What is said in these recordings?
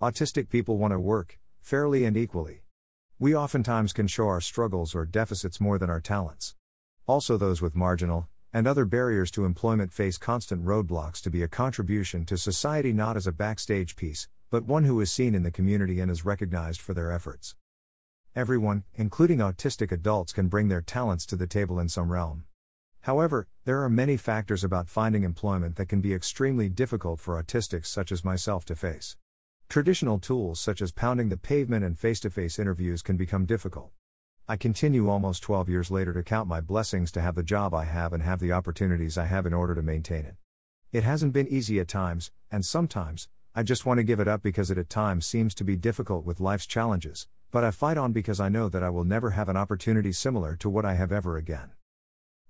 autistic people want to work, fairly and equally. We oftentimes can show our struggles or deficits more than our talents. Also, those with marginal and other barriers to employment face constant roadblocks to be a contribution to society not as a backstage piece, but one who is seen in the community and is recognized for their efforts. Everyone, including autistic adults, can bring their talents to the table in some realm. However, there are many factors about finding employment that can be extremely difficult for autistics such as myself to face. Traditional tools such as pounding the pavement and face to face interviews can become difficult. I continue almost 12 years later to count my blessings to have the job I have and have the opportunities I have in order to maintain it. It hasn't been easy at times, and sometimes, I just want to give it up because it at times seems to be difficult with life's challenges, but I fight on because I know that I will never have an opportunity similar to what I have ever again.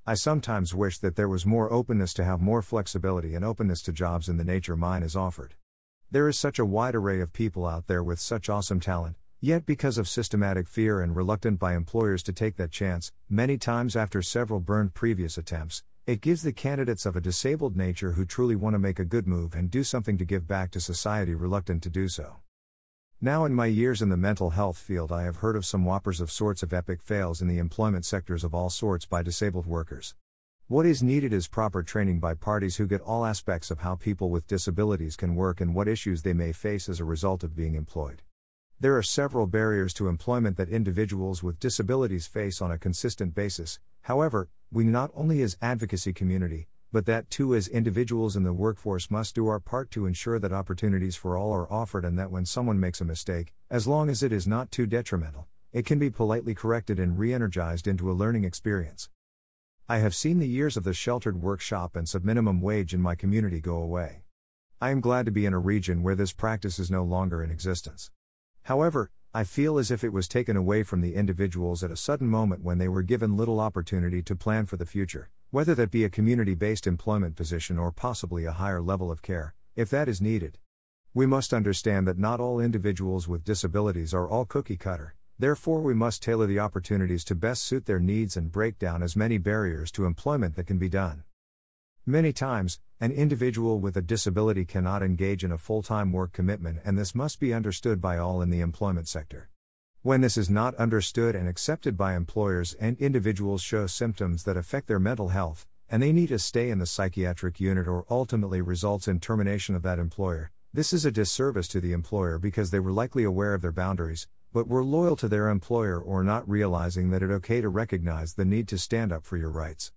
I sometimes wish that there was more openness to have more flexibility and openness to jobs in the nature mine is offered. There is such a wide array of people out there with such awesome talent, yet because of systematic fear and reluctant by employers to take that chance, many times after several burned previous attempts, it gives the candidates of a disabled nature who truly want to make a good move and do something to give back to society reluctant to do so. Now, in my years in the mental health field, I have heard of some whoppers of sorts of epic fails in the employment sectors of all sorts by disabled workers. What is needed is proper training by parties who get all aspects of how people with disabilities can work and what issues they may face as a result of being employed. There are several barriers to employment that individuals with disabilities face on a consistent basis. However, we not only as advocacy community, but that too as individuals in the workforce must do our part to ensure that opportunities for all are offered and that when someone makes a mistake, as long as it is not too detrimental, it can be politely corrected and re energized into a learning experience. I have seen the years of the sheltered workshop and subminimum wage in my community go away. I am glad to be in a region where this practice is no longer in existence. However, I feel as if it was taken away from the individuals at a sudden moment when they were given little opportunity to plan for the future, whether that be a community based employment position or possibly a higher level of care, if that is needed. We must understand that not all individuals with disabilities are all cookie cutter, therefore, we must tailor the opportunities to best suit their needs and break down as many barriers to employment that can be done. Many times, an individual with a disability cannot engage in a full time work commitment, and this must be understood by all in the employment sector. When this is not understood and accepted by employers and individuals show symptoms that affect their mental health, and they need to stay in the psychiatric unit or ultimately results in termination of that employer, this is a disservice to the employer because they were likely aware of their boundaries, but were loyal to their employer or not realizing that it's okay to recognize the need to stand up for your rights.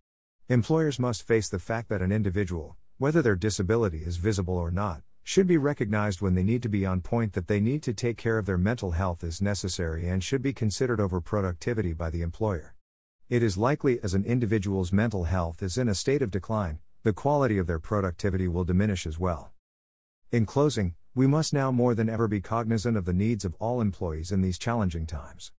Employers must face the fact that an individual, whether their disability is visible or not, should be recognized when they need to be on point that they need to take care of their mental health is necessary and should be considered over productivity by the employer. It is likely as an individual's mental health is in a state of decline, the quality of their productivity will diminish as well. In closing, we must now more than ever be cognizant of the needs of all employees in these challenging times.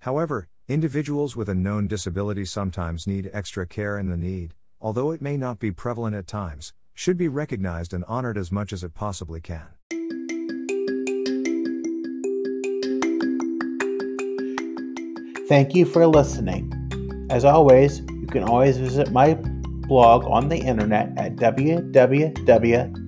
However, Individuals with a known disability sometimes need extra care, and the need, although it may not be prevalent at times, should be recognized and honored as much as it possibly can. Thank you for listening. As always, you can always visit my blog on the internet at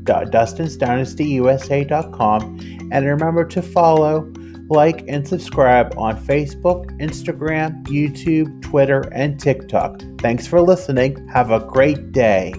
www.dustinsdynastyusa.com and remember to follow like, and subscribe on Facebook, Instagram, YouTube, Twitter, and TikTok. Thanks for listening. Have a great day.